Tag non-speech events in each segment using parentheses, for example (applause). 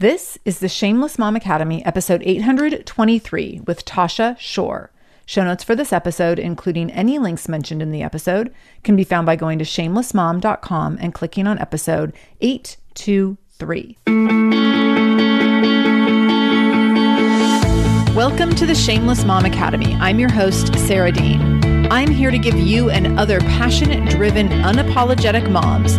This is the Shameless Mom Academy, episode 823 with Tosha Schore. Show notes for this episode, including any links mentioned in the episode, can be found by going to shamelessmom.com and clicking on episode 823. Welcome to the Shameless Mom Academy. I'm your host, Sarah Dean. I'm here to give you and other passionate, driven, unapologetic moms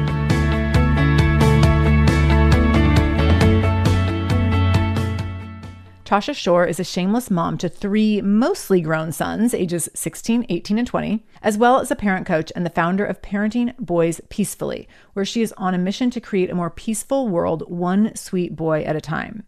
Tosha Schore is a shameless mom to three mostly grown sons, ages 16, 18, and 20, as well as a parent coach and the founder of Parenting Boys Peacefully, where she is on a mission to create a more peaceful world, one sweet boy at a time.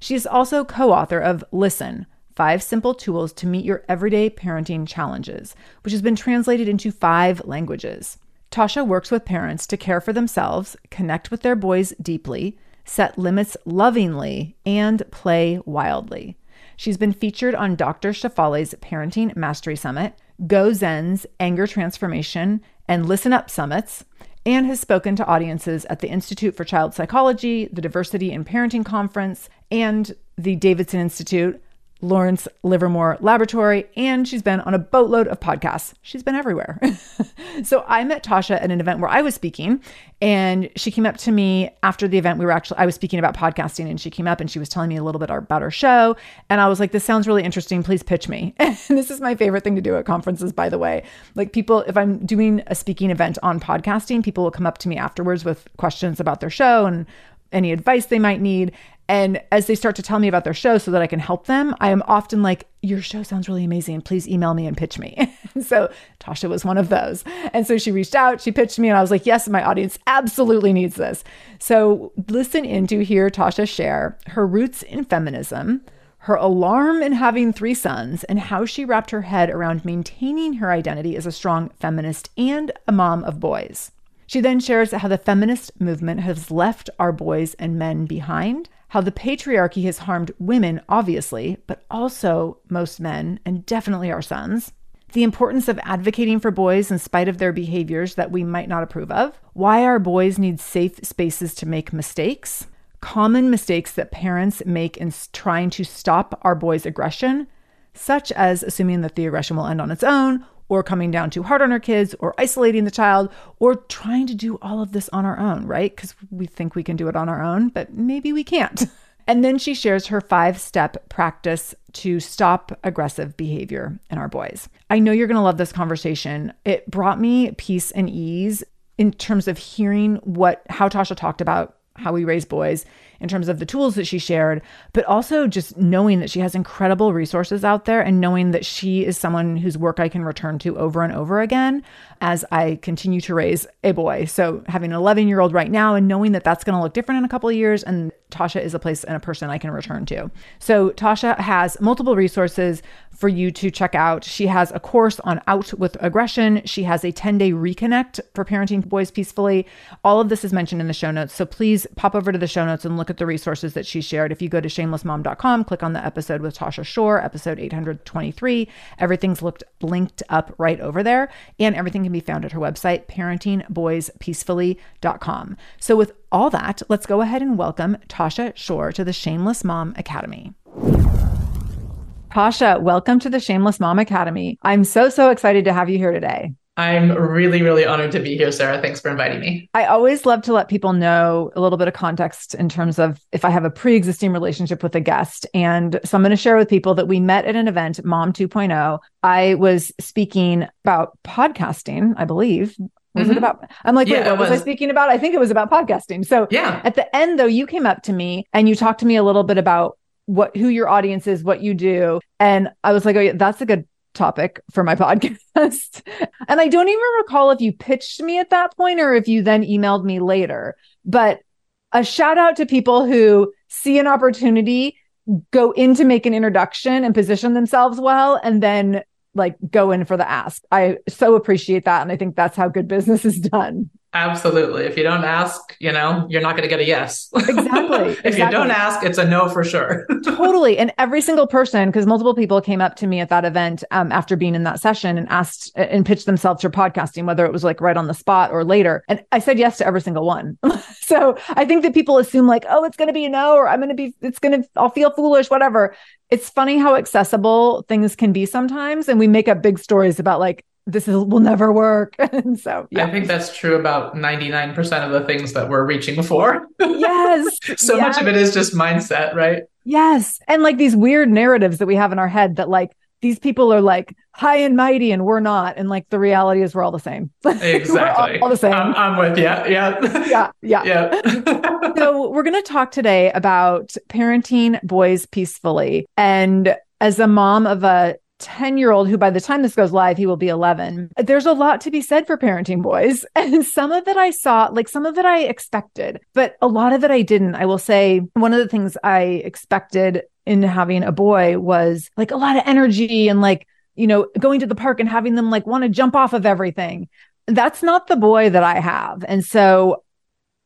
She is also co author of Listen Five Simple Tools to Meet Your Everyday Parenting Challenges, which has been translated into five languages. Tosha works with parents to care for themselves, connect with their boys deeply, set limits lovingly, and play wildly. She's been featured on Dr. Shefali's Parenting Mastery Summit, GoZen's Anger Transformation, and Listen Up Summits, and has spoken to audiences at the Institute for Child Psychology, the Diversity in Parenting Conference, and the Davidson Institute, Lawrence Livermore Laboratory, and she's been on a boatload of podcasts. She's been everywhere. (laughs) so I met Tosha at an event where I was speaking, and she came up to me after the event. We were actually, I was speaking about podcasting, and she came up and she was telling me a little bit about her show. And I was like, this sounds really interesting. Please pitch me. (laughs) and this is my favorite thing to do at conferences, by the way. Like, people, if I'm doing a speaking event on podcasting, people will come up to me afterwards with questions about their show and any advice they might need. And as they start to tell me about their show so that I can help them, I am often like, Your show sounds really amazing. Please email me and pitch me. (laughs) so Tosha was one of those. And so she reached out, she pitched me, and I was like, Yes, my audience absolutely needs this. So listen in to hear Tosha share her roots in feminism, her alarm in having three sons, and how she wrapped her head around maintaining her identity as a strong feminist and a mom of boys. She then shares how the feminist movement has left our boys and men behind, how the patriarchy has harmed women, obviously, but also most men, and definitely our sons. The importance of advocating for boys in spite of their behaviors that we might not approve of. Why our boys need safe spaces to make mistakes. Common mistakes that parents make in trying to stop our boys' aggression, such as assuming that the aggression will end on its own or coming down too hard on our kids or isolating the child or trying to do all of this on our own, right? Because we think we can do it on our own, but maybe we can't. (laughs) And then she shares her five step practice to stop aggressive behavior in our boys. I know you're going to love this conversation. It brought me peace and ease in terms of hearing what how Tosha talked about how we raise boys in terms of the tools that she shared, but also just knowing that she has incredible resources out there and knowing that she is someone whose work I can return to over and over again as I continue to raise a boy. So having an 11 year old right now and knowing that that's going to look different in a couple of years and Tosha is a place and a person I can return to. So Tosha has multiple resources for you to check out. She has a course on out with aggression. She has a 10 day reconnect for parenting boys peacefully. All of this is mentioned in the show notes. So please pop over to the show notes and look at the resources that she shared. If you go to shamelessmom.com, click on the episode with Tosha Schore, episode 823, everything's looked linked up right over there. And everything can be found at her website, parentingboyspeacefully.com. So with all that, let's go ahead and welcome Tosha Schore to the Shameless Mom Academy. Tosha, welcome to the Shameless Mom Academy. I'm so, so excited to have you here today. I'm really, really honored to be here, Sarah. Thanks for inviting me. I always love to let people know a little bit of context in terms of if I have a pre existing relationship with a guest. And so I'm going to share with people that we met at an event, Mom 2.0. I was speaking about podcasting, I believe. Was mm-hmm. it about? I'm like, wait, what was. was I speaking about? I think it was about podcasting. So, yeah. At the end, though, you came up to me and you talked to me a little bit about what who your audience is, what you do, and I was like, oh yeah, that's a good topic for my (laughs) podcast. and I don't even recall if you pitched me at that point or if you then emailed me later. But a shout out to people who see an opportunity, go in to make an introduction and position themselves well, and then like go in for the ask. I so appreciate that. And I think that's how good business is done. Absolutely. If you don't ask, you know, you're not going to get a yes. Exactly. (laughs) if exactly. you don't ask, it's a no for sure. (laughs) totally. And every single person, because multiple people came up to me at that event um, after being in that session and asked and pitched themselves for podcasting, whether it was like right on the spot or later. And I said yes to every single one. (laughs) so I think that people assume like, oh, it's going to be a no, or I'm going to be, it's going to, I'll feel foolish, whatever. It's funny how accessible things can be sometimes. And we make up big stories about like, this is, will never work. (laughs) and so, yeah. I think that's true about 99% of the things that we're reaching for. Yes. (laughs) so yes. much of it is just mindset, right? Yes. And like these weird narratives that we have in our head that like these people are like high and mighty and we're not. And like the reality is we're all the same. (laughs) Exactly. all, all, the same. I'm, I'm, with you. Yeah. Yeah. Yeah. Yeah. so we're going to talk today about parenting boys peacefully. And as a mom of a 10 year old who by the time this goes live he will be 11 there's a lot to be said for parenting boys. (laughs) And some of it i saw like some of it i expected but a lot of it i didn't. I will say one of the things i expected in having a boy was like a lot of energy and like you know going to the park and having them like want to jump off of everything. That's not the boy that i have. And so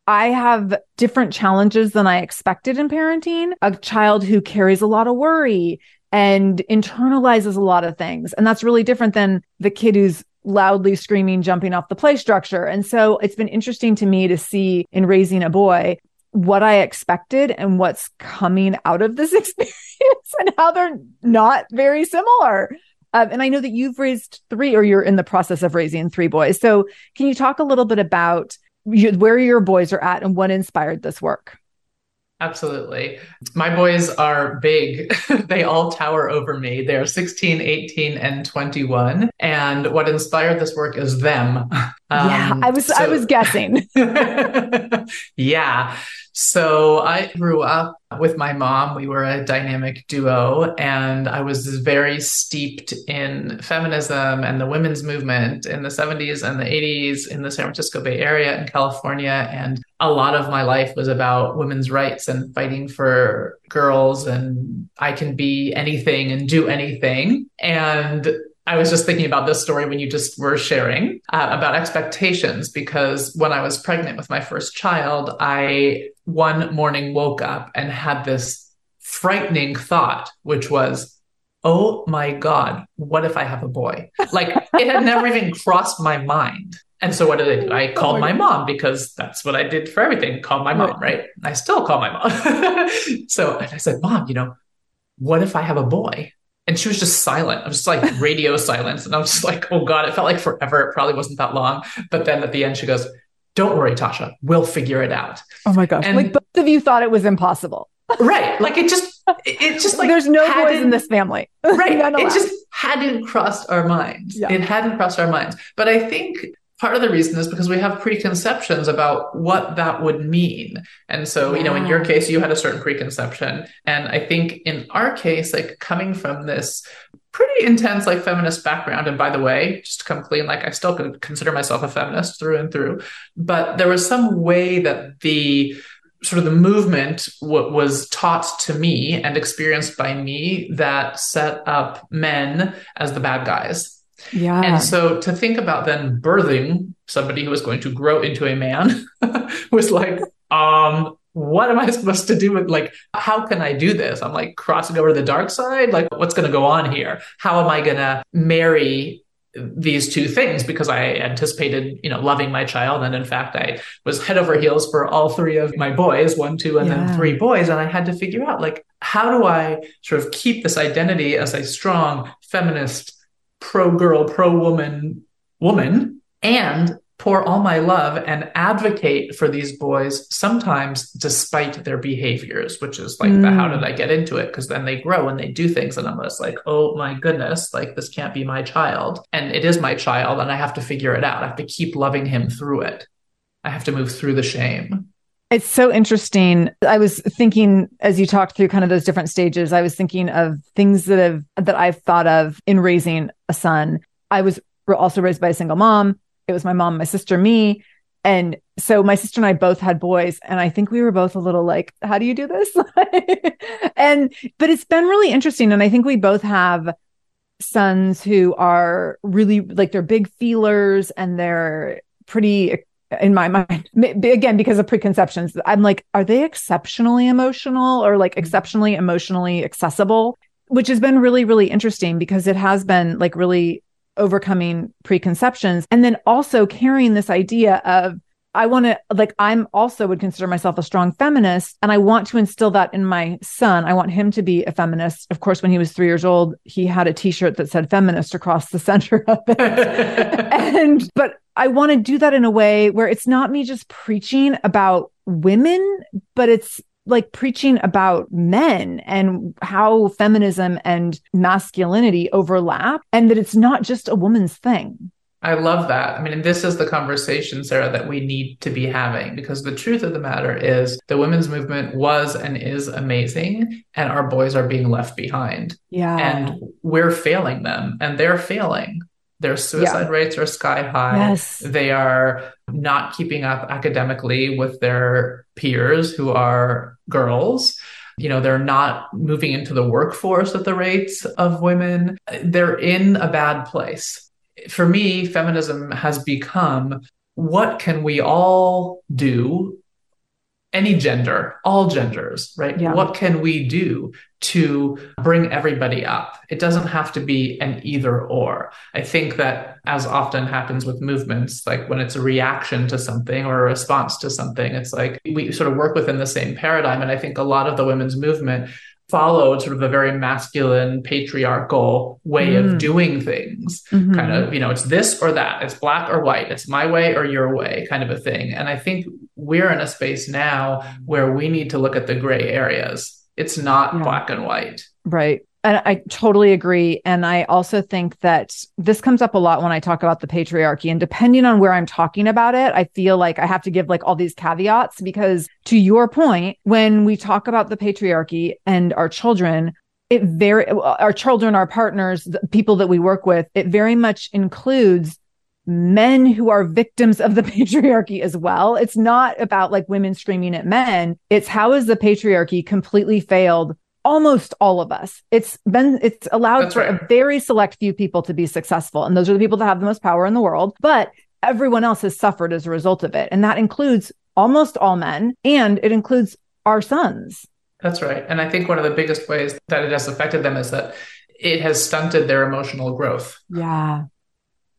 I have different challenges than I expected in parenting. A child who carries a lot of worry and internalizes a lot of things. And that's really different than the kid who's loudly screaming, jumping off the play structure. And so it's been interesting to me to see in raising a boy what I expected and what's coming out of this (laughs) experience and how they're not very similar. Um, and I know that you've raised three, or you're in the process of raising three boys. So, can you talk a little bit about where your boys are at and what inspired this work? Absolutely. My boys are big. (laughs) they all tower over me. They're 16, 18, and 21. And what inspired this work is them. Um, yeah, I was so, I was guessing. (laughs) yeah. So I grew up with my mom. We were a dynamic duo, and I was very steeped in feminism and the women's movement in the 70s and the 80s in the San Francisco Bay Area in California. And a lot of my life was about women's rights and fighting for girls, and I can be anything and do anything. And I was just thinking about this story when you just were sharing uh, about expectations because when I was pregnant with my first child, I one morning woke up and had this frightening thought, which was, oh my God, what if I have a boy? Like it had never even crossed my mind. And so what did I do? I called oh my, my mom because that's what I did for everything. Call my mom, right? right? I still call my mom. (laughs) so and I said, Mom, you know, what if I have a boy? And she was just silent. I was just like (laughs) radio silence. And I was just like, oh God, it felt like forever. It probably wasn't that long. But then at the end, she goes, Don't worry, Tosha, we'll figure it out. Oh my gosh. And like both of you thought it was impossible. right. Like it just, it (laughs) just like there's no boys in this family. (laughs) right. it just hadn't crossed our minds. Yeah. It hadn't crossed our minds. But I think part of the reason is because we have preconceptions about what that would mean. And so, yeah. you know, in your case, you had a certain preconception. And I think in our case, like coming from this pretty intense like feminist background and by the way just to come clean like i still could consider myself a feminist through and through but there was some way that the sort of the movement what was taught to me and experienced by me that set up men as the bad guys yeah and so to think about then birthing somebody who was going to grow into a man (laughs) was like um what am I supposed to do with like, how can I do this? I'm like crossing over to the dark side. Like, what's going to go on here? How am I going to marry these two things because I anticipated, you know, loving my child. And in fact, I was head over heels for all three of my boys, one, two, and yeah. then three boys. And I had to figure out like, how do I sort of keep this identity as a strong feminist, pro girl, pro woman woman and pour all my love and advocate for these boys sometimes despite their behaviors which is like mm. the how did i get into it? Because then they grow and they do things and i'm just like oh my goodness like this can't be my child. And it is my child and i have to figure it out. I have to keep loving him through it. I have to move through the shame it's so interesting. I was thinking as you talked through kind of those different stages, I was thinking of things that have that I've thought of in raising a son. I was also raised by a single mom it was my mom, my sister, me. And so my sister and I both had boys. And I think we were both a little like, how do you do this? (laughs) and, but it's been really interesting. And I think we both have sons who are really like they're big feelers and they're pretty in my mind again because of preconceptions i'm like are they exceptionally emotional or like mm-hmm. exceptionally emotionally accessible? Which has been really really interesting because it has been like really overcoming preconceptions and then also carrying this idea of I want to like I'm also would consider myself a strong feminist and I want to instill that in my son. I want him to be a feminist. Of course, when he was 3 years old, he had a t-shirt that said feminist across the (laughs) center of it. (laughs) and but I want to do that in a way where it's not me just preaching about women, but it's like preaching about men and how feminism and masculinity overlap and that it's not just a woman's thing. I love that. I mean, this is the conversation, Sarah, that we need to be having because the truth of the matter is the women's movement was and is amazing, and our boys are being left behind. Yeah. And we're failing them, and they're failing. Their suicide yeah. rates are sky high. Yes. They are not keeping up academically with their peers who are girls. You know, they're not moving into the workforce at the rates of women. They're in a bad place. For me, feminism has become what can we all do any gender, all genders, right? Yeah. What can we do to bring everybody up? It doesn't have to be an either or. I think that as often happens with movements, like when it's a reaction to something or a response to something, it's like we sort of work within the same paradigm. And I think a lot of the women's movement followed sort of a very masculine patriarchal way mm. of doing things. Mm-hmm. kind of you know it's this or that. It's black or white. It's my way or your way kind of a thing. And i think we're in a space now where we need to look at the gray areas. It's not yeah. black and white. Right and I totally agree. And I also think that this comes up a lot when I talk about the patriarchy. And depending on where I'm talking about it, I feel like I have to give like all these caveats because to your point, when we talk about the patriarchy and our children, it very, our children, our partners, the people that we work with, it very much includes men who are victims of the (laughs) patriarchy as well. It's not about like women screaming at men. It's how has the patriarchy completely failed almost all of us. It's been it's allowed That's for right. a very select few people to be successful and those are the people that have the most power in the world, but everyone else has suffered as a result of it. And that includes almost all men and it includes our sons. That's right. And I think one of the biggest ways that it has affected them is that it has stunted their emotional growth. Yeah.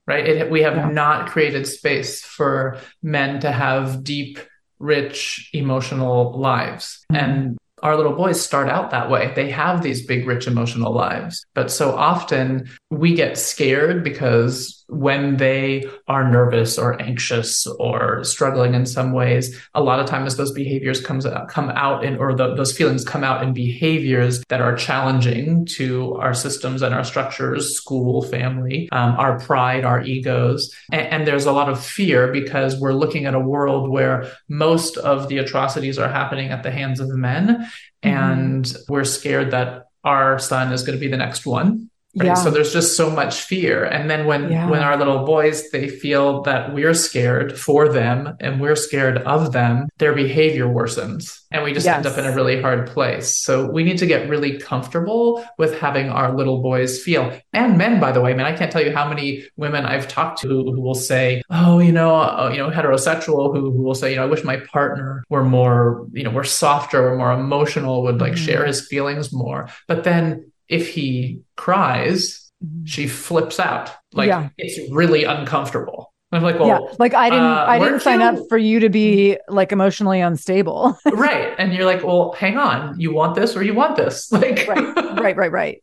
Right? It, we have yeah. not created space for men to have deep rich emotional lives. Mm-hmm. And our little boys start out that way. They have these big, rich emotional lives. But so often we get scared because when they are nervous or anxious or struggling in some ways, a lot of times those behaviors comes out, come out in, or the, those feelings come out in behaviors that are challenging to our systems and our structures, school, family, um, our pride, our egos. And, and there's a lot of fear because we're looking at a world where most of the atrocities are happening at the hands of men. Mm-hmm. And we're scared that our son is going to be the next one Right? Yeah. So there's just so much fear. And then when yeah. when our little boys they feel that we're scared for them and we're scared of them, their behavior worsens. And we just yes. end up in a really hard place. So we need to get really comfortable with having our little boys feel. And men, by the way, man, I can't tell you how many women I've talked to who, who will say, "Oh, you know, uh, you know, heterosexual who, who will say, you know, I wish my partner were more, you know, were softer, were more emotional, would like mm-hmm. share his feelings more." But then if he cries, mm-hmm. she flips out. Like yeah. it's really uncomfortable. I'm like, well, yeah. like I didn't, uh, I didn't sign you? up for you to be like emotionally unstable. (laughs) right. And you're like, well, hang on, you want this or you want this? (laughs) Like, right, right, right, right.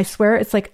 swear it's like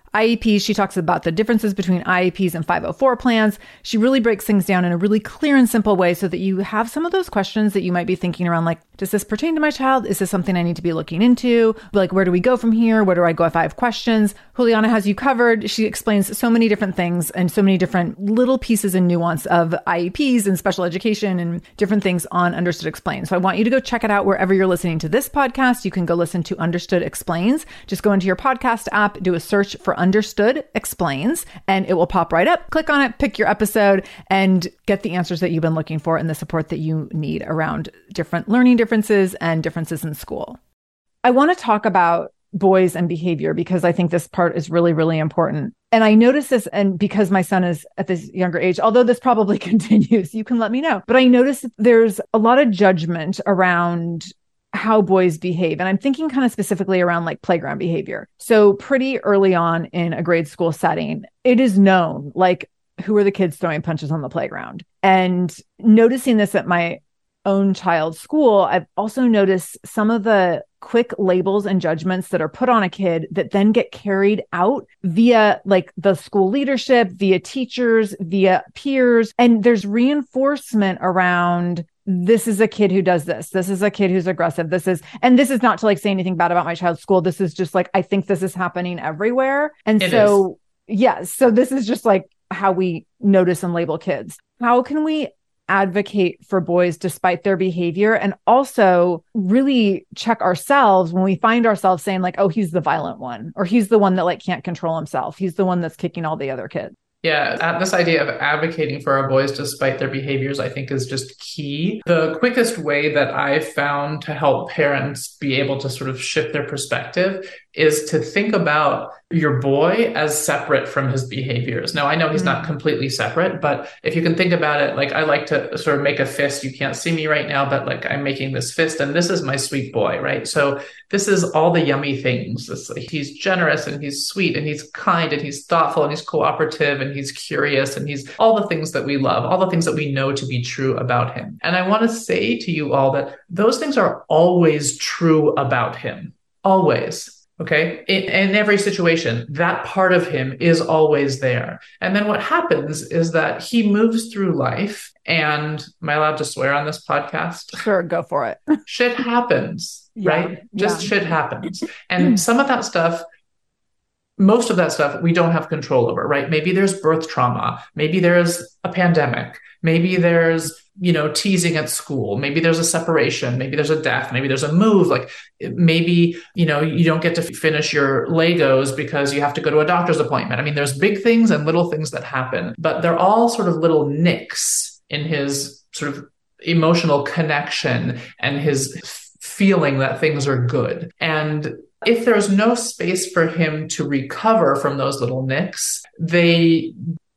IEPs. She talks about the differences between IEPs and 504 plans. She really breaks things down in a really clear and simple way so that you have some of those questions that you might be thinking around like, does this pertain to my child? Is this something I need to be looking into? Like, where do we go from here? Where do I go if I have questions? Juliana has you covered. She explains so many different things and so many different little pieces and nuance of IEPs and special education and different things on Understood Explains. So I want you to go check it out wherever you're listening to this podcast. You can go listen to Understood Explains. Just go into your podcast app, do a search for Understood Explains, and it will pop right up. Click on it, pick your episode, and get the answers that you've been looking for and the support that you need around different learning and differences in school. I want to talk about boys and behavior because I think this part is really, really important. And I notice this, and because my son is at this younger age, although this probably (laughs) continues, you can let me know. But I notice there's a lot of judgment around how boys behave. And I'm thinking kind of specifically around like playground behavior. So, pretty early on in a grade school setting, it is known like who are the kids throwing punches on the playground. And noticing this at my own child's school, I've also noticed some of the quick labels and judgments that are put on a kid that then get carried out via like the school leadership, via teachers, via peers. And there's reinforcement around this is a kid who does this. This is a kid who's aggressive. This is, and this is not to like say anything bad about my child's school. This is just like, I think this is happening everywhere. And it so, yes. Yeah, so this is just like how we notice and label kids. How can we advocate for boys despite their behavior and also really check ourselves when we find ourselves saying like oh he's the violent one or he's the one that like can't control himself he's the one that's kicking all the other kids yeah, uh, this idea of advocating for our boys despite their behaviors, I think, is just key. The quickest way that I've found to help parents be able to sort of shift their perspective is to think about your boy as separate from his behaviors. Now, I know he's mm-hmm. not completely separate, but if you can think about it, like I like to sort of make a fist. You can't see me right now, but like I'm making this fist, and this is my sweet boy, right? So this is all the yummy things. Like, he's generous and he's sweet and he's kind and he's thoughtful and he's cooperative and he's curious and he's all the things that we love, all the things that we know to be true about him. And I want to say to you all that those things are always true about him. Always Okay. In, in, every situation, that part of him is always there. And then what happens is that he moves through life. And am I allowed to swear on this podcast? Sure, go for it. shit happens, (laughs) yeah, right? Just yeah. shit happens. And some of that stuff, most of that stuff, we don't have control over, right? Maybe there's birth trauma. Maybe there's a pandemic. Maybe there's you know teasing at school maybe there's a separation maybe there's a death maybe there's a move like maybe you know you don't get to finish your legos because you have to go to a doctor's appointment i mean there's big things and little things that happen but they're all sort of little nicks in his sort of emotional connection and his feeling that things are good and if there's no space for him to recover from those little nicks, they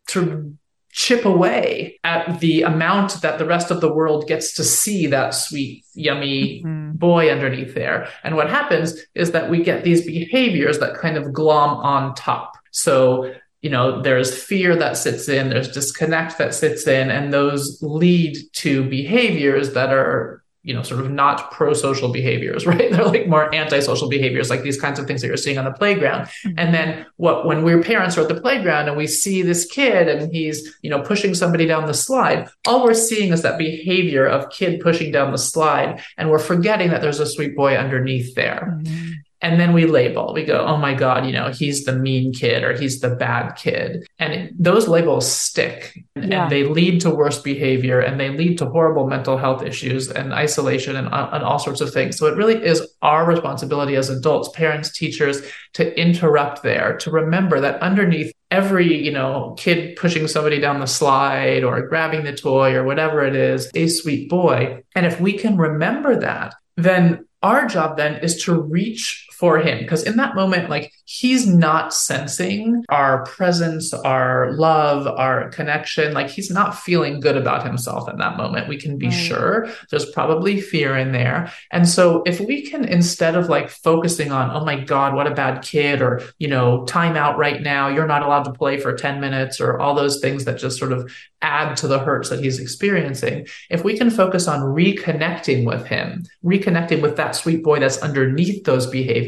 sort of chip away at the amount that the rest of the world gets to see that sweet, yummy mm-hmm. boy underneath there. And what happens is that we get these behaviors that kind of glom on top. So, you know, there's fear that sits in, there's disconnect that sits in, and those lead to behaviors that are you know, sort of not pro-social behaviors, (laughs) right? They're like more anti-social behaviors, like these kinds of things that you're seeing on the playground. Mm-hmm. And then what when we're parents are at the playground and we see this kid and he's, you know, pushing somebody down the slide, all we're seeing is that behavior of kid pushing down the slide. And we're forgetting that there's a sweet boy underneath there. Mm-hmm and then we label. We go oh my god you know he's the mean kid or he's the bad kid. And those labels stick. Yeah. and they lead to worse behavior and they lead to horrible mental health issues and isolation and, uh, and all sorts of things. So it really is our responsibility as adults parents teachers to interrupt there to remember that underneath every you know kid pushing somebody down the slide or grabbing the toy or whatever it is a sweet boy. And if we can remember that then our job then is to reach for him. Because in that moment like he's not sensing our presence our love our connection. Like he's not feeling good about himself in that moment we can be right. sure. There's probably fear in there. And so if we can instead of like focusing on oh my god what a bad kid or you know time out right now. You're not allowed to play for 10 minutes or all those things that just sort of add to the hurts that he's experiencing if we can focus on reconnecting with him reconnecting with that sweet boy that's underneath those behaviors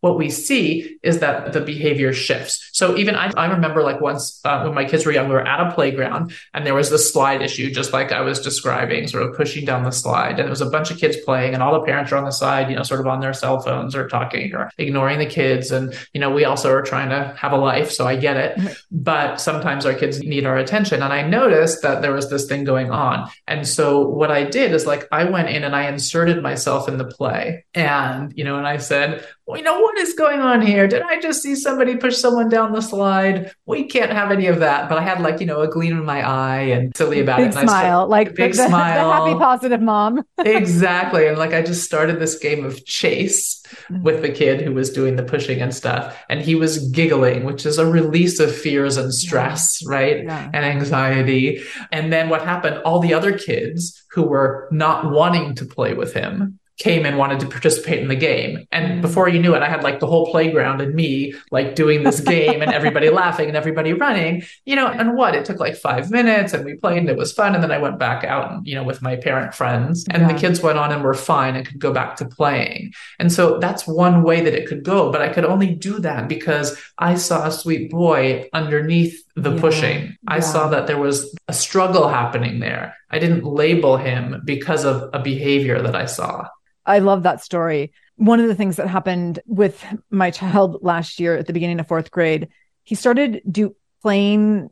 what we see is that the behavior shifts. So even I, I remember like once uh, when my kids were young, we were at a playground and there was the slide issue, just like I was describing, sort of pushing down the slide. And there was a bunch of kids playing and all the parents are on the side, you know, sort of on their cell phones or talking or ignoring the kids. And, you know, we also are trying to have a life. So I get it. But sometimes our kids need our attention. And I noticed that there was this thing going on. And so what I did is like I went in and I inserted myself in the play. And, you know, and I said, you know, what is going on here? Did I just see somebody push someone down the slide? We can't have any of that. But I had like, you know, a gleam in my eye and silly about big it. Big smile, like big the, (laughs) smile. The happy, positive mom. (laughs) exactly. And like I just started this game of chase mm-hmm. with the kid who was doing the pushing and stuff. And he was giggling, which is a release of fears and stress, yeah. right? Yeah. And anxiety. And then what happened? All the other kids who were not wanting to play with him came and wanted to participate in the game. And Mm. before you knew it, I had like the whole playground and me like doing this game and everybody (laughs) laughing and everybody running, you know, and what? It took like five minutes and we played and it was fun. And then I went back out and, you know, with my parent friends and Yeah. the kids went on and were fine and could go back to playing. And so that's one way that it could go. But I could only do that because I saw a sweet boy underneath the Yeah. pushing. I Yeah. saw that there was a struggle happening there. I didn't label him because of a behavior that I saw. I love that story. One of the things that happened with my child last year at the beginning of fourth grade, he started do playing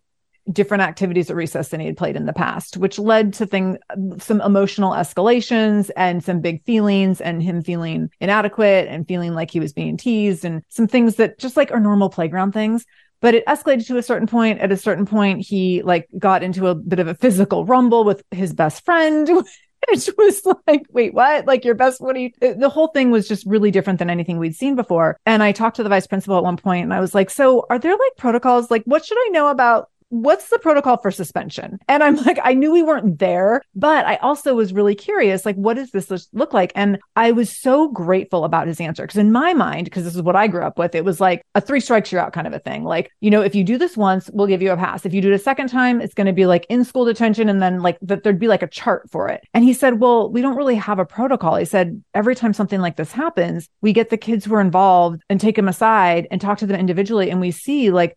different activities at recess than he had played in the past, which led to thing some emotional escalations and some big feelings and him feeling inadequate and feeling like he was being teased and some things that just like are normal playground things. But it escalated to a certain point. At a certain point, he like got into a bit of a physical rumble with his best friend, (laughs) (laughs) it was like, wait, what? Like your best, what do you, the whole thing was just really different than anything we'd seen before. And I talked to the vice principal at one point and I was like, so are there like protocols? Like, what should I know about what's the protocol for suspension? And I'm (laughs) like, I knew we weren't there, but I also was really curious, like, what does this look like? And I was so grateful about his answer because in my mind, because this is what I grew up with, it was like a three strikes you're out kind of a thing. Like, you know, if you do this once, we'll give you a pass. If you do it a second time, it's going to be like in school detention, and then like that there'd be like a chart for it. And he said, well, we don't really have a protocol. He said every time something like this happens, we get the kids who are involved and take them aside and talk to them individually, and we see like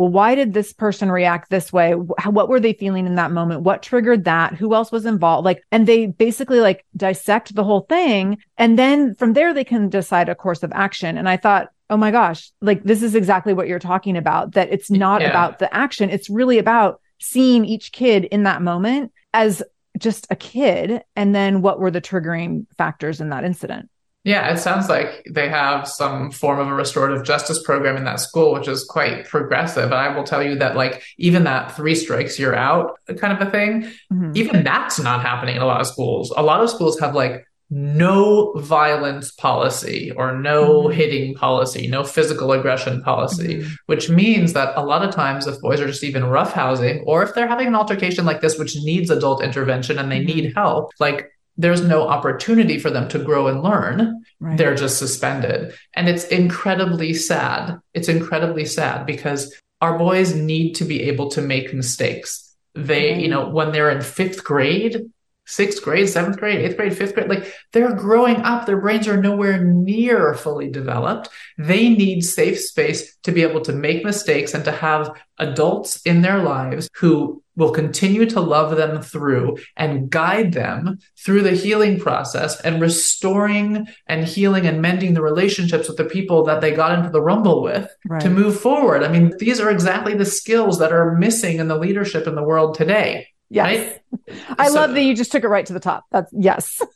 well, why did this person react this way? What were they feeling in that moment? What triggered that? Who else was involved? Like, and they basically like dissect the whole thing. And then from there, they can decide a course of action. And I thought, oh my gosh, like this is exactly what you're talking about, that it's not Yeah. about the action. It's really about seeing each kid in that moment as just a kid. And then what were the triggering factors in that incident? Yeah, it sounds like they have some form of a restorative justice program in that school, which is quite progressive. And I will tell you that, like, even that three strikes, you're out kind of a thing, Mhm. even that's not happening in a lot of schools. A lot of schools have like no violence policy or no Mhm. hitting policy, no physical aggression policy, Mhm. which means that a lot of times if boys are just even roughhousing or if they're having an altercation like this, which needs adult intervention and they Mhm. need help, like there's no opportunity for them to grow and learn. Right. They're just suspended. And it's incredibly sad. It's incredibly sad because our boys need to be able to make mistakes. They, Right. you know, when they're in fifth grade, sixth grade, seventh grade, eighth grade, fifth grade, like they're growing up. Their brains are nowhere near fully developed. They need safe space to be able to make mistakes and to have adults in their lives who will continue to love them through and guide them through the healing process and restoring and healing and mending the relationships with the people that they got into the rumble with right. to move forward. I mean, these are exactly the skills that are missing in the leadership in the world today. Yes. right? I So- love that you just took it right to the top. That's yes. (laughs)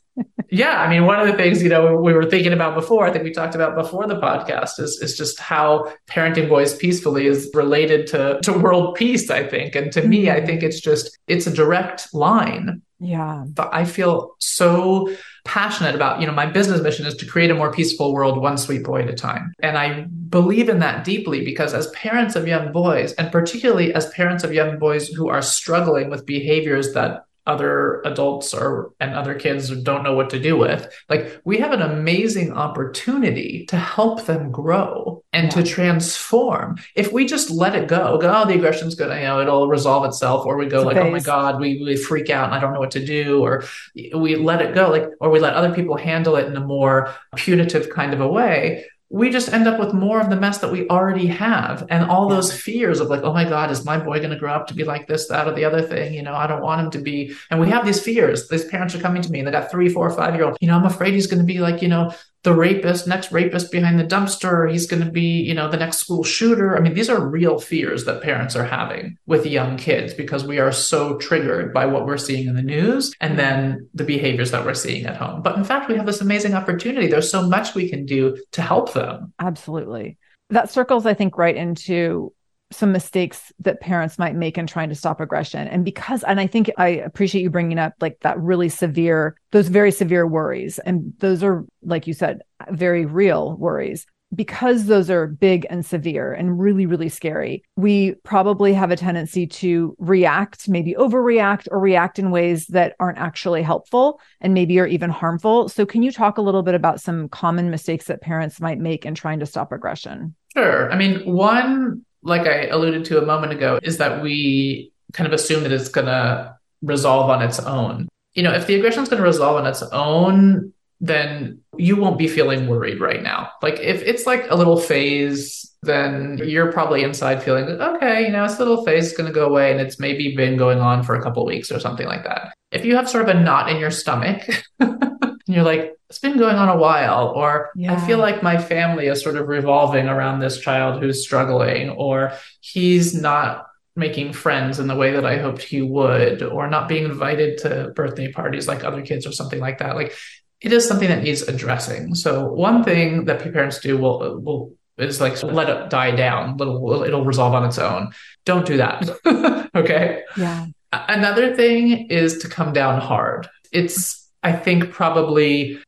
Yeah, I mean, one of the things you know we were thinking about before, I think we talked about before the podcast, is is just how parenting boys peacefully is related to to world peace. I think, and to me, I Mhm. think it's just it's a direct line. Yeah. But I feel so passionate about you know my business mission is to create a more peaceful world, one sweet boy at a time, and I believe in that deeply because as parents of young boys, and particularly as parents of young boys who are struggling with behaviors that other adults or and other kids don't know what to do with like we have an amazing opportunity to help them grow and to transform. If we just let it go go oh the aggression's gonna you know it'll resolve itself or we go It's like oh my god we, we freak out and i don't know what to do or we let it go like or we let other people handle it in a more punitive kind of a way we just end up with more of the mess that we already have and all those fears of like oh my god is my boy going to grow up to be like this that or the other thing? You know i don't want him to be. And we have these fears. These parents are coming to me and they got three four five year old you know i'm afraid he's going to be like you know the rapist next rapist behind the dumpster he's going to be you know the next school shooter. I mean these are real fears that parents are having with young kids because we are so triggered by what we're seeing in the news and then the behaviors that we're seeing at home. But in fact we have this amazing opportunity. There's so much we can do to help them. Absolutely. That circles, I think, right into some mistakes that parents might make in trying to stop aggression. And because, and I think I appreciate you bringing up like that really severe, those very severe worries. And those are, like you said, very real worries. because those are big and severe and really, really scary, we probably have a tendency to react, maybe overreact or react in ways that aren't actually helpful and maybe are even harmful. So, can you talk a little bit about some common mistakes that parents might make in trying to stop aggression? Sure. I mean, one, like I alluded to a moment ago, is that we kind of assume that it's going to resolve on its own. You know, if the aggression is going to resolve on its own, then you won't be feeling worried right now. Like if it's like a little phase, then you're probably inside feeling, okay, you know, a little phase is going to go away and it's maybe been going on for a couple weeks or something like that. If you have sort of a knot in your stomach, and (laughs) you're like, it's been going on a while, or yeah. I feel like my family is sort of revolving around this child who's struggling, or he's not making friends in the way that I hoped he would, or not being invited to birthday parties like other kids or something like that. Like it is something that needs addressing. So one thing that parents do will will is like let it die down. It'll it'll resolve on its own. Don't do that. (laughs) okay. Yeah. Another thing is to come down hard. It's I think probably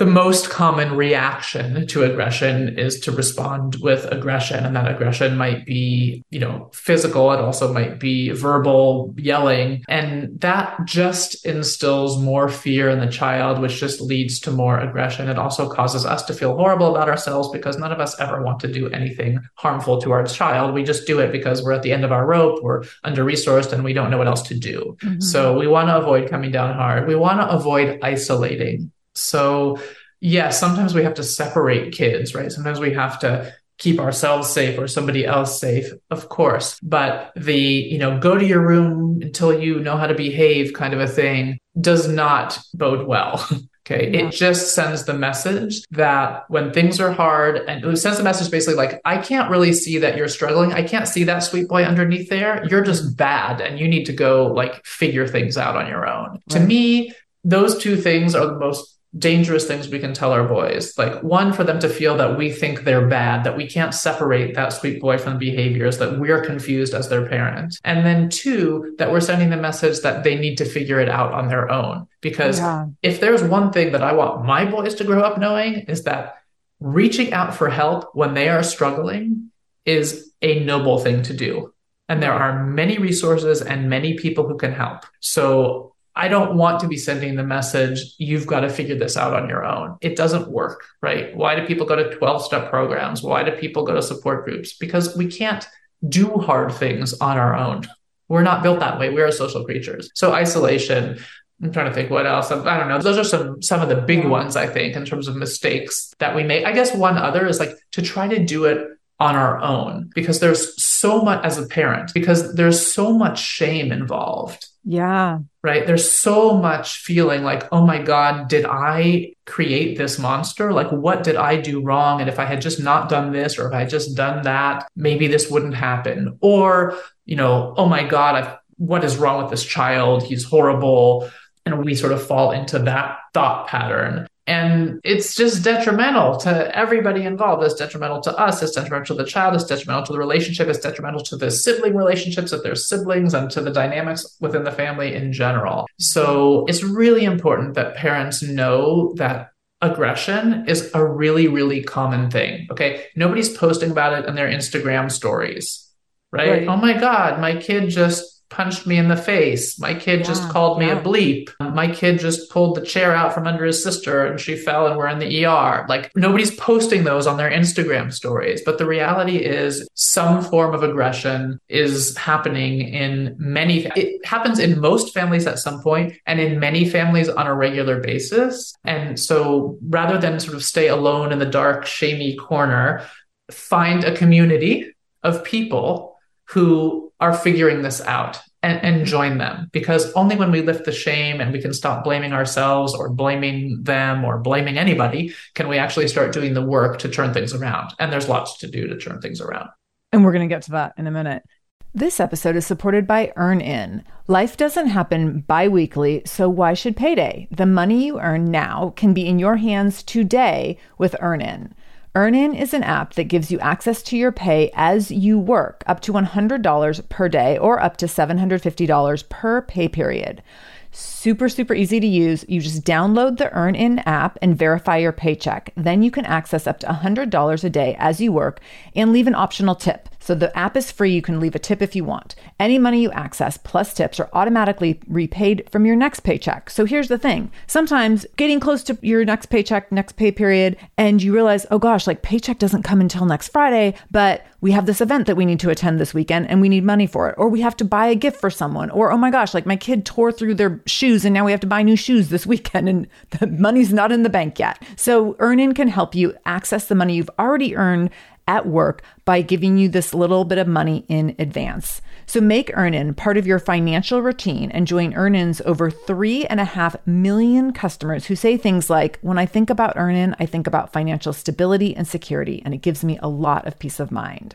the most common reaction to aggression is to respond with aggression and that aggression might be you know physical it also might be verbal yelling and that just instills more fear in the child which just leads to more aggression. It also causes us to feel horrible about ourselves because none of us ever want to do anything harmful to our child. We just do it because we're at the end of our rope we're under resourced and we don't know what else to do. Mm-hmm. so we want to avoid coming down hard. We want to avoid isolating so, yeah, sometimes we have to separate kids, right? Sometimes we have to keep ourselves safe or somebody else safe, of course. But the, you know, go to your room until you know how to behave kind of a thing does not bode well. (laughs) Okay. Yeah. It just sends the message that when things are hard, and it sends the message basically like, I can't really see that you're struggling. I can't see that sweet boy underneath there. You're just mm-hmm. bad and you need to go like figure things out on your own. Right. To me, those two things are the most dangerous things we can tell our boys. Like, one, for them to feel that we think they're bad, that we can't separate that sweet boy from the behaviors, that we're confused as their parent. And then two, that we're sending the message that they need to figure it out on their own. Because yeah. if there's one thing that I want my boys to grow up knowing is that reaching out for help when they are struggling is a noble thing to do. And there are many resources and many people who can help. So I don't want to be sending the message, you've got to figure this out on your own. It doesn't work, right? Why do people go to 12 step programs? Why do people go to support groups? Because we can't do hard things on our own. We're not built that way. We are social creatures. So isolation, I'm trying to think what else. I don't know. Those are some some of the big ones I think in terms of mistakes that we make. I guess one other is like to try to do it on our own because there's so much as a parent because there's so much shame involved yeah. Right. There's so much feeling like, oh my God, did I create this monster? Like, what did I do wrong? And if I had just not done this or if I had just done that, maybe this wouldn't happen. Or, you know, oh my God, I've, what is wrong with this child? He's horrible. And we sort of fall into that thought pattern. And it's just detrimental to everybody involved. It's detrimental to us. It's detrimental to the child. It's detrimental to the relationship. It's detrimental to the sibling relationships if there's siblings and to the dynamics within the family in general. So it's really important that parents know that aggression is a really, really common thing. Okay. Nobody's posting about it in their Instagram stories, right? right. Oh my God, my kid just punched me in the face. My kid yeah, just called me a bleep. My kid just pulled the chair out from under his sister and she fell and we're in the ER. Like nobody's posting those on their Instagram stories. But the reality is some form of aggression is happening in many, it happens in most families at some point and in many families on a regular basis. And so rather than sort of stay alone in the dark, shamey corner, find a community of people who are figuring this out and, and, join them because only when we lift the shame and we can stop blaming ourselves or blaming them or blaming anybody can we actually start doing the work to turn things around. And there's lots to do to turn things around. And we're going to get to that in a minute. This episode is supported by EarnIn. Life doesn't happen bi weekly, so why should payday? The money you earn now can be in your hands today with EarnIn. EarnIn is an app that gives you access to your pay as you work, up to $100 per day or up to $750 per pay period. Super, super easy to use. You just download the EarnIn app and verify your paycheck. Then you can access up to $100 a day as you work and leave an optional tip. So the app is free. You can leave a tip if you want. Any money you access plus tips are automatically repaid from your next paycheck. So here's the thing sometimes getting close to your next paycheck, next pay period, and you realize, oh gosh, like paycheck doesn't come until next Friday, but we have this event that we need to attend this weekend and we need money for it. Or we have to buy a gift for someone. Or, oh my gosh, like my kid tore through their shoes and now we have to buy new shoes this (laughs) weekend and the money's not in the bank yet. So EarnIn can help you access the money you've already earned at work by giving you this little bit of money in advance. So make EarnIn part of your financial routine and join EarnIn's over three and a half million customers who say things like, when I think about EarnIn, I think about financial stability and security, and it gives me a lot of peace of mind.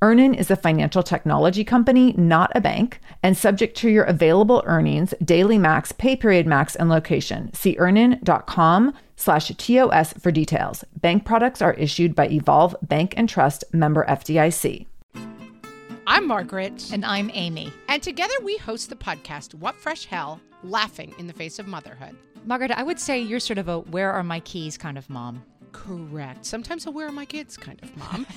EarnIn is a financial technology company, not a bank, and subject to your available earnings, daily max, pay period max, and location. See earnin.com slash TOS for details. Bank products are issued by Evolve Bank and Trust member FDIC. I'm Margaret. And I'm Amy. And together we host the podcast, What Fresh Hell Laughing in the Face of Motherhood. Margaret, I would say you're sort of a where are my keys kind of mom. Correct. Sometimes a where are my kids kind of mom. (laughs)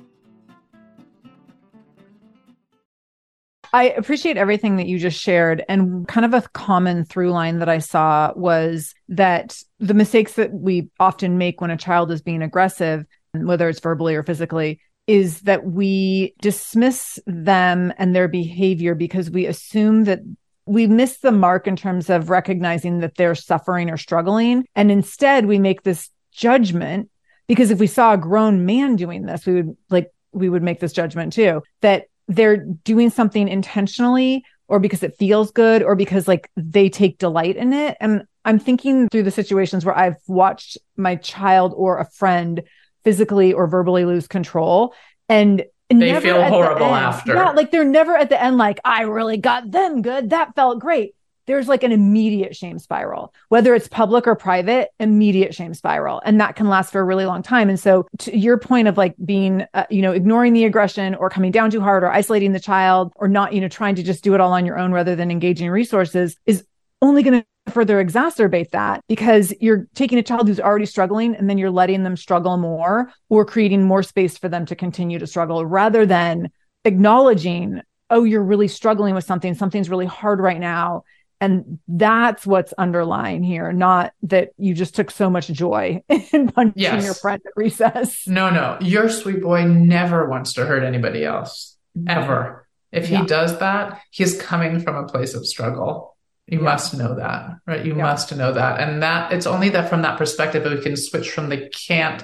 I appreciate everything that you just shared. And kind of a common through line that I saw was that the mistakes that we often make when a child is being aggressive, whether it's verbally or physically, is that we dismiss them and their behavior because we assume that we miss the mark in terms of recognizing that they're suffering or struggling. And instead, we make this judgment because if we saw a grown man doing this, we would like, we would make this judgment too that they're doing something intentionally or because it feels good or because like they take delight in it. And i'm thinking through the situations where i've watched my child or a friend physically or verbally lose control and they feel horrible the after. Yeah like they're never at the end like i really got them good. That felt great there's like an immediate shame spiral, whether it's public or private, immediate shame spiral. And that can last for a really long time. And so, to your point of like being, uh, you know, ignoring the aggression or coming down too hard or isolating the child or not, you know, trying to just do it all on your own rather than engaging resources is only going to further exacerbate that because you're taking a child who's already struggling and then you're letting them struggle more or creating more space for them to continue to struggle rather than acknowledging, oh, you're really struggling with something, something's really hard right now and that's what's underlying here, not that you just took so much joy (laughs) in punching yes. your friend at recess. No, no. Your sweet boy never wants to hurt anybody else, ever. If he yeah. does that, he's coming from a place of struggle. You yeah. must know that, right? You yeah. must know that. And that it's only that from that perspective that we can switch from the can't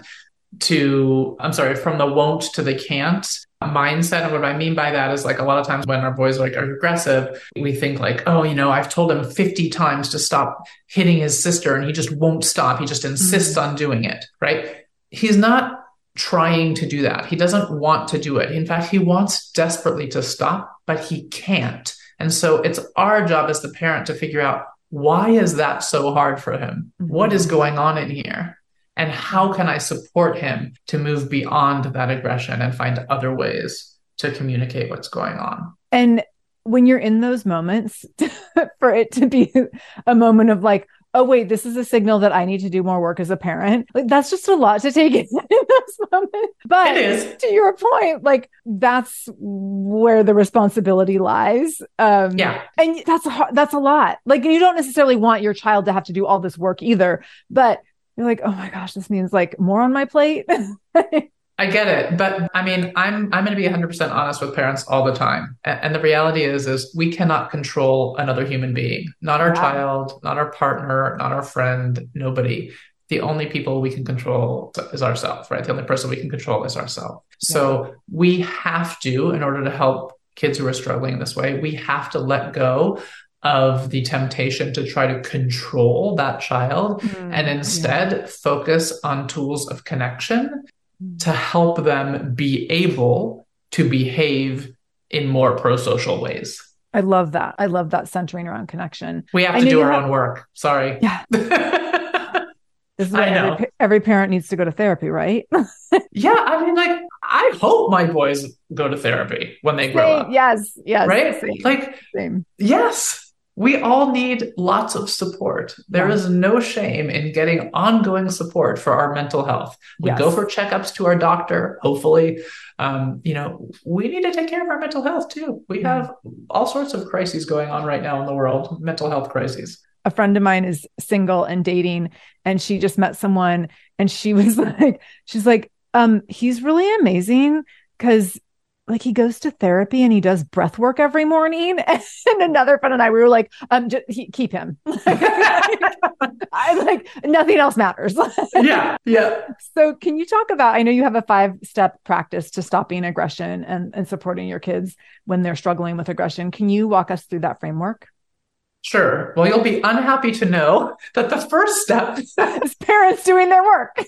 to, I'm sorry, from the won't to the can't mindset. And what I mean by that is like a lot of times when our boys like are aggressive, we think like, oh, you know, I've told him 50 times to stop hitting his sister and he just won't stop. He just insists mm-hmm. on doing it. Right. He's not trying to do that. He doesn't want to do it. In fact, he wants desperately to stop, but he can't. And so it's our job as the parent to figure out why is that so hard for him? Mm-hmm. What is going on in here? And how can I support him to move beyond that aggression and find other ways to communicate what's going on? And when you're in those moments, (laughs) for it to be a moment of like, oh wait, this is a signal that I need to do more work as a parent. Like that's just a lot to take (laughs) in, in this moment. But It is. to your point, like that's where the responsibility lies. Um Yeah. and that's a, that's a lot. Like you don't necessarily want your child to have to do all this work either, but you're like, oh my gosh, this means like more on my plate. (laughs) I get it, but I mean, I'm I'm going to be 100% honest with parents all the time. A- And the reality is is we cannot control another human being. Not our Yeah. child, not our partner, not our friend, nobody. The only people we can control is ourselves, right? The only person we can control is ourselves. So we have to in order to help kids who are struggling this way, we have to let go of the temptation to try to control that child mm, and instead focus on tools of connection mm. to help them be able to behave in more pro-social ways. I love that. I love that centering around connection. We have I to do our have- own work. Sorry. Yeah. (laughs) This is I why know. every, every parent needs to go to therapy, right? (laughs) yeah, I mean like I hope my boys go to therapy when they grow Same. up. Yes, yes. Right? Same. Like same. Yes, we all need lots of support. There Yeah. is no shame in getting ongoing support for our mental health. We Yes. go for checkups to our doctor, hopefully. Um, you know, we need to take care of our mental health too. We Yeah. have all sorts of crises going on right now in the world, mental health crises. a friend of mine is single and dating and she just met someone and she was (laughs) like she's like um he's really amazing cuz like he goes to therapy and he does breath work every morning. (laughs) And another friend and I we were like um just, he, keep him. (laughs) I'm like nothing else matters. (laughs) Yeah, yeah. so can you talk about I know you have a five step practice to stopping aggression and and supporting your kids when they're struggling with aggression. Can you walk us through that framework? Sure. Well, you'll be unhappy to know that the first step is parents doing their work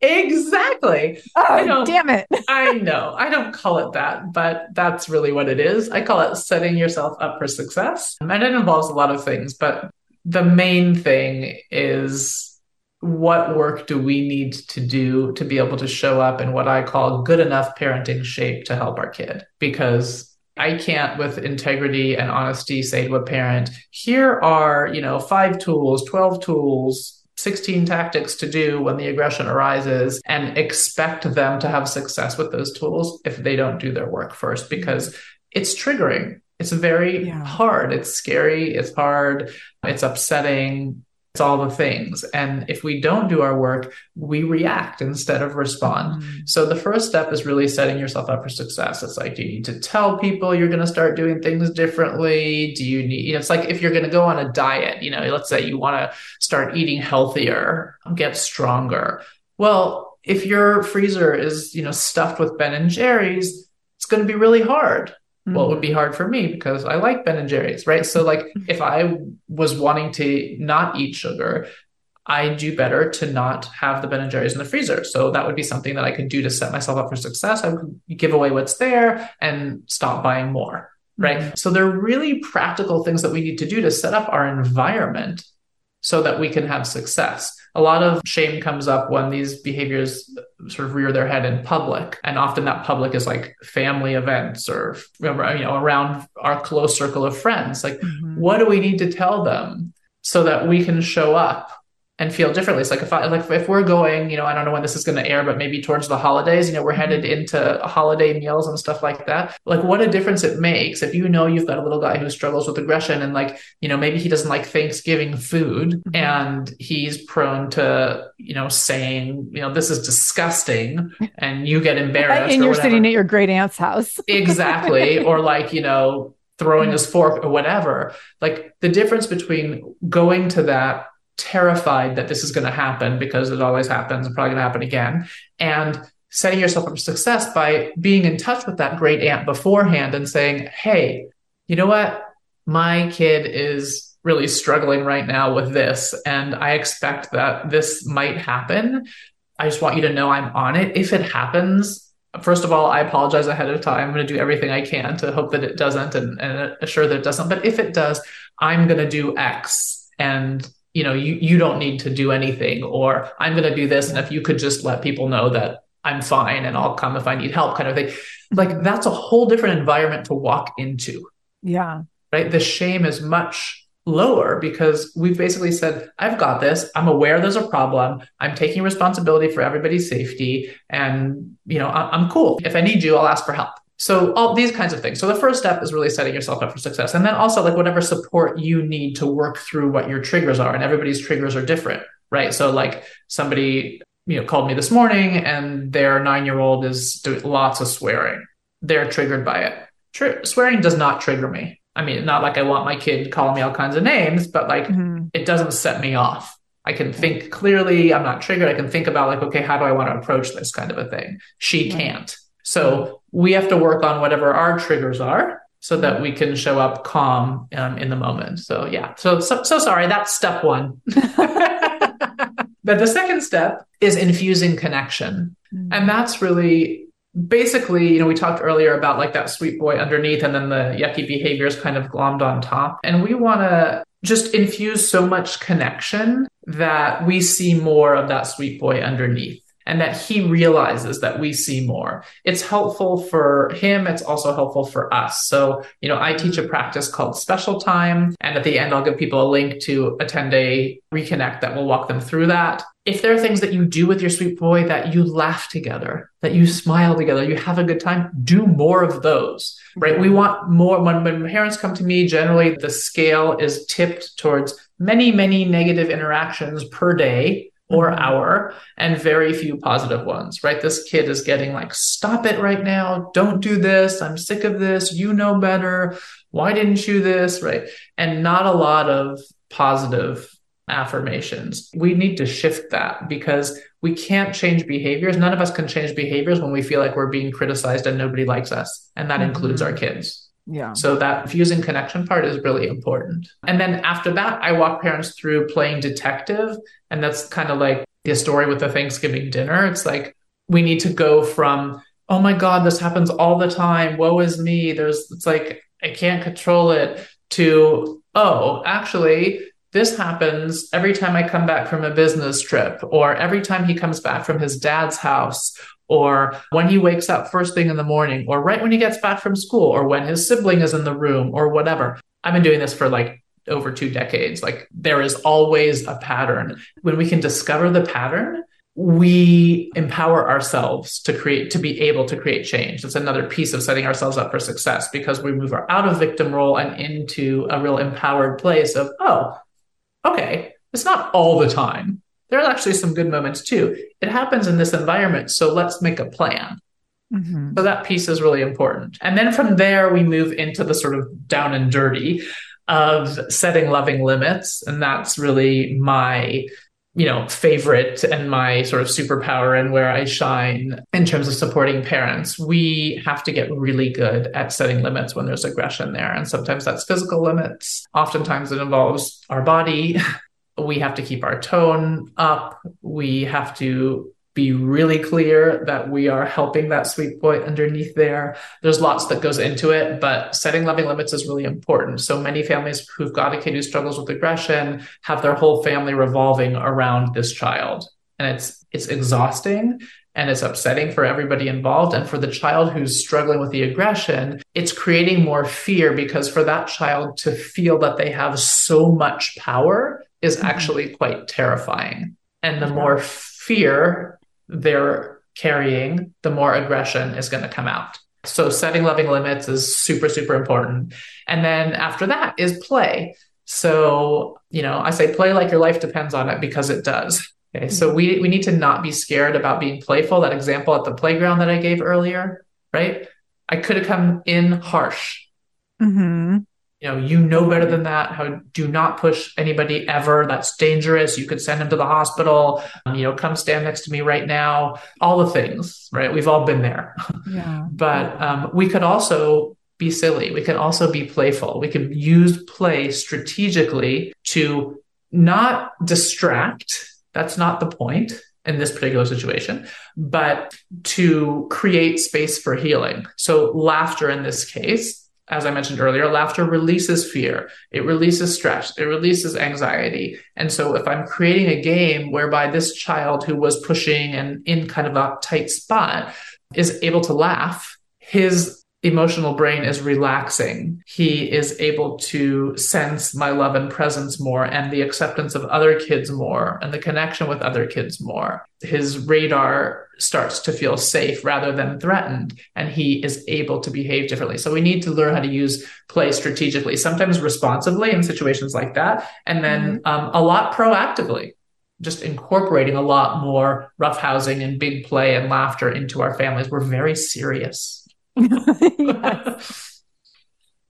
exactly oh know. damn it (laughs) I know. I don't call it that, but that's really what it is. I call it setting yourself up for success. And it involves a lot of things, but the main thing is what work do we need to do to be able to show up in what I call good enough parenting shape to help our kid? Because I can't with integrity and honesty say to a parent, here are, you know, five tools, 12 tools, 16 tactics to do when the aggression arises and expect them to have success with those tools if they don't do their work first because it's triggering. It's very Yeah. hard. It's scary. It's hard. It's upsetting. It's all the things. And if we don't do our work, we react instead of respond. Mm. So the first step is really setting yourself up for success. It's like, do you need to tell people you're going to start doing things differently? Do you need, you know, it's like if you're going to go on a diet, you know, let's say you want to start eating healthier, get stronger. Well, if your freezer is, you know, stuffed with Ben and Jerry's, it's going to be really hard well, it would be mm. hard for me because I like Ben and Jerry's, right? So, like, (laughs) if I was wanting to not eat sugar, I do better to not have the Ben and Jerry's in the freezer. So that would be something that I could do to set myself up for success. I would give away what's there and stop buying more, right? Mm. So there are really practical things that we need to do to set up our environment so that we can have success. A lot of shame comes up when these behaviors sort of rear their head in public, and often that public is like family events or you know around our close circle of friends. Like, Mhm. what do we need to tell them so that we can show up and feel differently? It's like if I like if we're going, you know, I don't know when this is going to air, but maybe towards the holidays, you know, we're headed into holiday meals and stuff like that. Like, what a difference it makes if you know you've got a little guy who struggles with aggression and like you know maybe he doesn't like Thanksgiving food Mhm. and he's prone to you know saying you know this is disgusting (laughs) and you get embarrassed and you're whatever. sitting at your great aunt's house. exactly (laughs) or like you know throwing his fork or whatever like the difference between going to that terrified that this is going to happen because it always happens and probably going to happen again and setting yourself up for success by being in touch with that great aunt beforehand and saying hey you know what my kid is really struggling right now with this and i expect that this might happen i just want you to know i'm on it if it happens first of all, I apologize ahead of time. I'm going to do everything I can to hope that it doesn't and, and assure that it doesn't. But if it does, I'm going to do X and you know, you, you don't need to do anything, or I'm going to do this. And if you could just let people know that I'm fine and I'll come if I need help, kind of thing. Like that's a whole different environment to walk into, Yeah. right? The shame is much lower because we've basically said, I've got this. I'm aware there's a problem. I'm taking responsibility for everybody's safety. And, you know, I'm cool. If I need you, I'll ask for help. So all these kinds of things. So the first step is really setting yourself up for success. And then also like whatever support you need to work through what your triggers are. And everybody's triggers are different, right? So like somebody, you know, called me this morning and their nine year old is doing lots of swearing. They're triggered by it. Tr- swearing does not trigger me. I mean, not like I want my kid calling me all kinds of names, but like mm-hmm. it doesn't set me off. I can think clearly. I'm not triggered. I can think about like, okay, how do I want to approach this kind of a thing? She can't. So we have to work on whatever our triggers are so that we can show up calm um, in the moment. So yeah. So, so so sorry. That's step one. (laughs) but the second step is infusing connection, mm-hmm. and that's really basically, you know, we talked earlier about like that sweet boy underneath and then the yucky behaviors kind of glommed on top. And we want to just infuse so much connection that we see more of that sweet boy underneath and that he realizes that we see more. It's helpful for him. It's also helpful for us. So, you know, I teach a practice called special time. And at the end, I'll give people a link to attend a reconnect that will walk them through that. If there are things that you do with your sweet boy that you laugh together, that you smile together, you have a good time, do more of those, right? We want more. When, when parents come to me, generally the scale is tipped towards many, many negative interactions per day or mm-hmm. hour and very few positive ones, right? This kid is getting like, stop it right now. Don't do this. I'm sick of this. You know better. Why didn't you this? Right. And not a lot of positive affirmations. We need to shift that because we can't change behaviors. None of us can change behaviors when we feel like we're being criticized and nobody likes us. And that mm-hmm. includes our kids. Yeah. So that fusing connection part is really important. And then after that, I walk parents through playing detective. And that's kind of like the story with the Thanksgiving dinner. It's like we need to go from, oh my God, this happens all the time. Woe is me. There's, it's like, I can't control it to, oh, actually, this happens every time I come back from a business trip or every time he comes back from his dad's house or when he wakes up first thing in the morning, or right when he gets back from school, or when his sibling is in the room, or whatever. I've been doing this for like over two decades. Like there is always a pattern. When we can discover the pattern, we empower ourselves to create to be able to create change that's another piece of setting ourselves up for success because we move out of victim role and into a real empowered place of oh okay it's not all the time there are actually some good moments too. It happens in this environment, so let's make a plan. Mm-hmm. So that piece is really important. And then from there, we move into the sort of down and dirty of setting loving limits. And that's really my you know favorite and my sort of superpower and where i shine in terms of supporting parents we have to get really good at setting limits when there's aggression there and sometimes that's physical limits oftentimes it involves our body (laughs) we have to keep our tone up. We have to be really clear that we are helping that sweet boy underneath there. There's lots that goes into it, but setting loving limits is really important. So many families who've got a kid who struggles with aggression have their whole family revolving around this child. And it's it's exhausting and it's upsetting for everybody involved. And for the child who's struggling with the aggression, it's creating more fear because for that child to feel that they have so much power is mm-hmm. actually quite terrifying. And the more fear they're carrying, the more aggression is going to come out. So setting loving limits is super, super important. And then after that is play. So, you know, I say play like your life depends on it because it does. Okay. So mm-hmm. we, we need to not be scared about being playful. That example at the playground that I gave earlier, right? I could have come in harsh. Mm-hmm you know you know better than that how do not push anybody ever. That's dangerous. You could send him to the hospital. Um, you know come stand next to me right now. All the things right? We've all been there. (laughs) Yeah. but um, we could also be silly. We can also be playful. We can use play strategically to not distract. That's not the point in this particular situation, but to create space for healing. So, laughter in this case as I mentioned earlier, laughter releases fear, it releases stress, it releases anxiety. And so, if I'm creating a game whereby this child who was pushing and in kind of a tight spot is able to laugh, his emotional brain is relaxing, he is able to sense my love and presence more and the acceptance of other kids more and the connection with other kids more. His radar starts to feel safe rather than threatened, and he is able to behave differently. So we need to learn how to use play strategically, sometimes responsively in situations like that, and then mm-hmm. um, a lot proactively just incorporating a lot more roughhousing and big play and laughter into our families. We're very serious. Yes.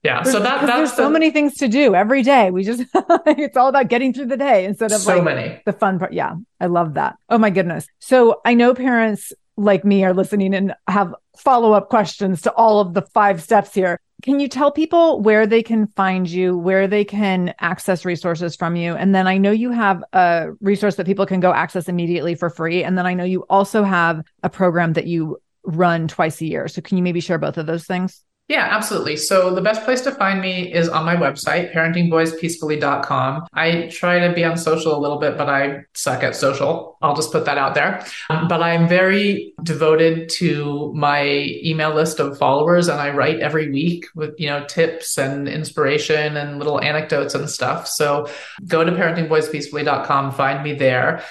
yeah. There's, so that there's the, so many things to do every day. We just (laughs) it's all about getting through the day instead of so like many. the fun part. Yeah. I love that. Oh my goodness. So I know parents like me are listening and have follow up questions to all of the five steps here. Can you tell people where they can find you, where they can access resources from you? And then I know you have a resource that people can go access immediately for free. And then I know you also have a program that you run twice a year. So can you maybe share both of those things? Yeah, absolutely. So the best place to find me is on my website, parentingboyspeacefully.com. I try to be on social a little bit, but I suck at social. I'll just put that out there. Um, but I'm very devoted to my email list of followers and I write every week with, you know, tips and inspiration and little anecdotes and stuff. So go to parentingboyspeacefully.com, find me there.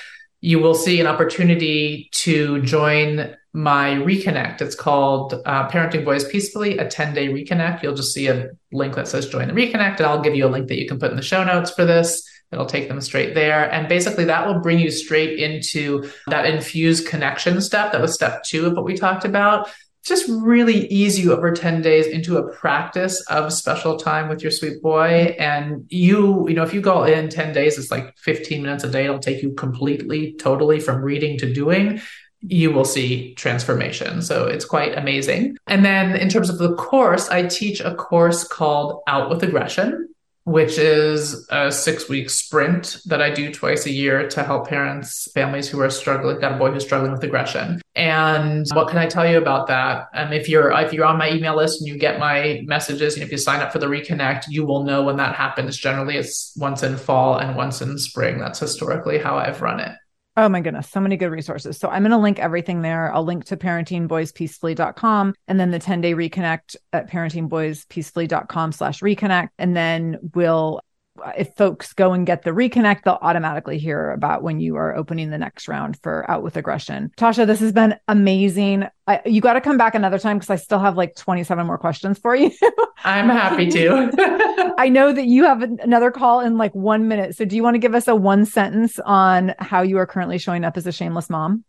You will see an opportunity to join my reconnect. It's called uh, Parenting Boys Peacefully, a 10 day reconnect. You'll just see a link that says join the reconnect, and I'll give you a link that you can put in the show notes for this. It'll take them straight there. And basically, that will bring you straight into that infused connection step. That was step two of what we talked about. Just really ease you over 10 days into a practice of special time with your sweet boy. And you, you know, if you go in 10 days, it's like 15 minutes a day. It'll take you completely, totally from reading to doing you will see transformation. So it's quite amazing. And then in terms of the course, I teach a course called Out with Aggression, which is a six week sprint that I do twice a year to help parents, families who are struggling, got a boy who's struggling with aggression. And what can I tell you about that? Um, if you're if you're on my email list and you get my messages, and if you sign up for the reconnect, you will know when that happens. Generally, it's once in fall and once in spring. That's historically how I've run it. Oh my goodness, so many good resources. So I'm going to link everything there. I'll link to parentingboyspeacefully.com and then the 10 day reconnect at parentingboyspeacefully.com slash reconnect. And then we'll if folks go and get the reconnect, they'll automatically hear about when you are opening the next round for Out with Aggression. Tosha, this has been amazing. I, you got to come back another time because I still have like 27 more questions for you. (laughs) I'm happy to. (laughs) I know that you have another call in like one minute. So, do you want to give us a one sentence on how you are currently showing up as a shameless mom?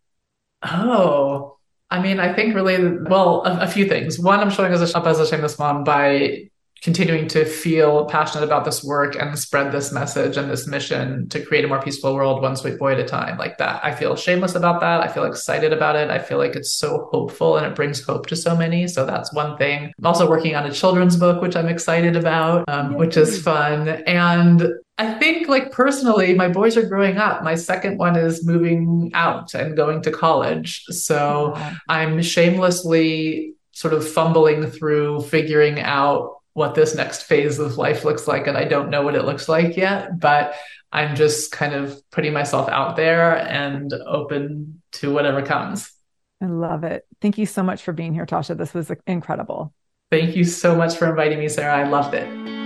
Oh, I mean, I think really, well, a, a few things. One, I'm showing up as a shameless mom by continuing to feel passionate about this work and spread this message and this mission to create a more peaceful world one sweet boy at a time like that. I feel shameless about that. I feel excited about it. I feel like it's so hopeful and it brings hope to so many. So that's one thing. I'm also working on a children's book which i'm excited about um, which is fun. And I think, like, personally, my boys are growing up. My second one is moving out and going to college. So I'm shamelessly sort of fumbling through figuring out what this next phase of life looks like. And I don't know what it looks like yet, but I'm just kind of putting myself out there and open to whatever comes. I love it. Thank you so much for being here, Tosha. This was incredible. Thank you so much for inviting me, Sarah. I loved it.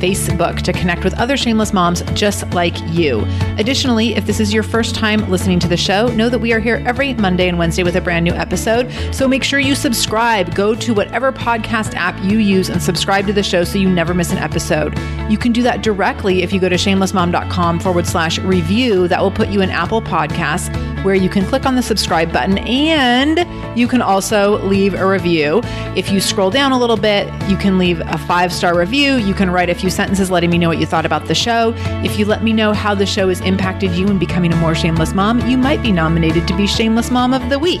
Facebook to connect with other shameless moms just like you. Additionally, if this is your first time listening to the show, know that we are here every Monday and Wednesday with a brand new episode. So make sure you subscribe. Go to whatever podcast app you use and subscribe to the show so you never miss an episode. You can do that directly if you go to shamelessmom.com forward slash review. That will put you in Apple Podcasts where you can click on the subscribe button and you can also leave a review. If you scroll down a little bit, you can leave a five star review. You can write a few sentences letting me know what you thought about the show. If you let me know how the show has impacted you in becoming a more shameless mom, you might be nominated to be Shameless Mom of the Week.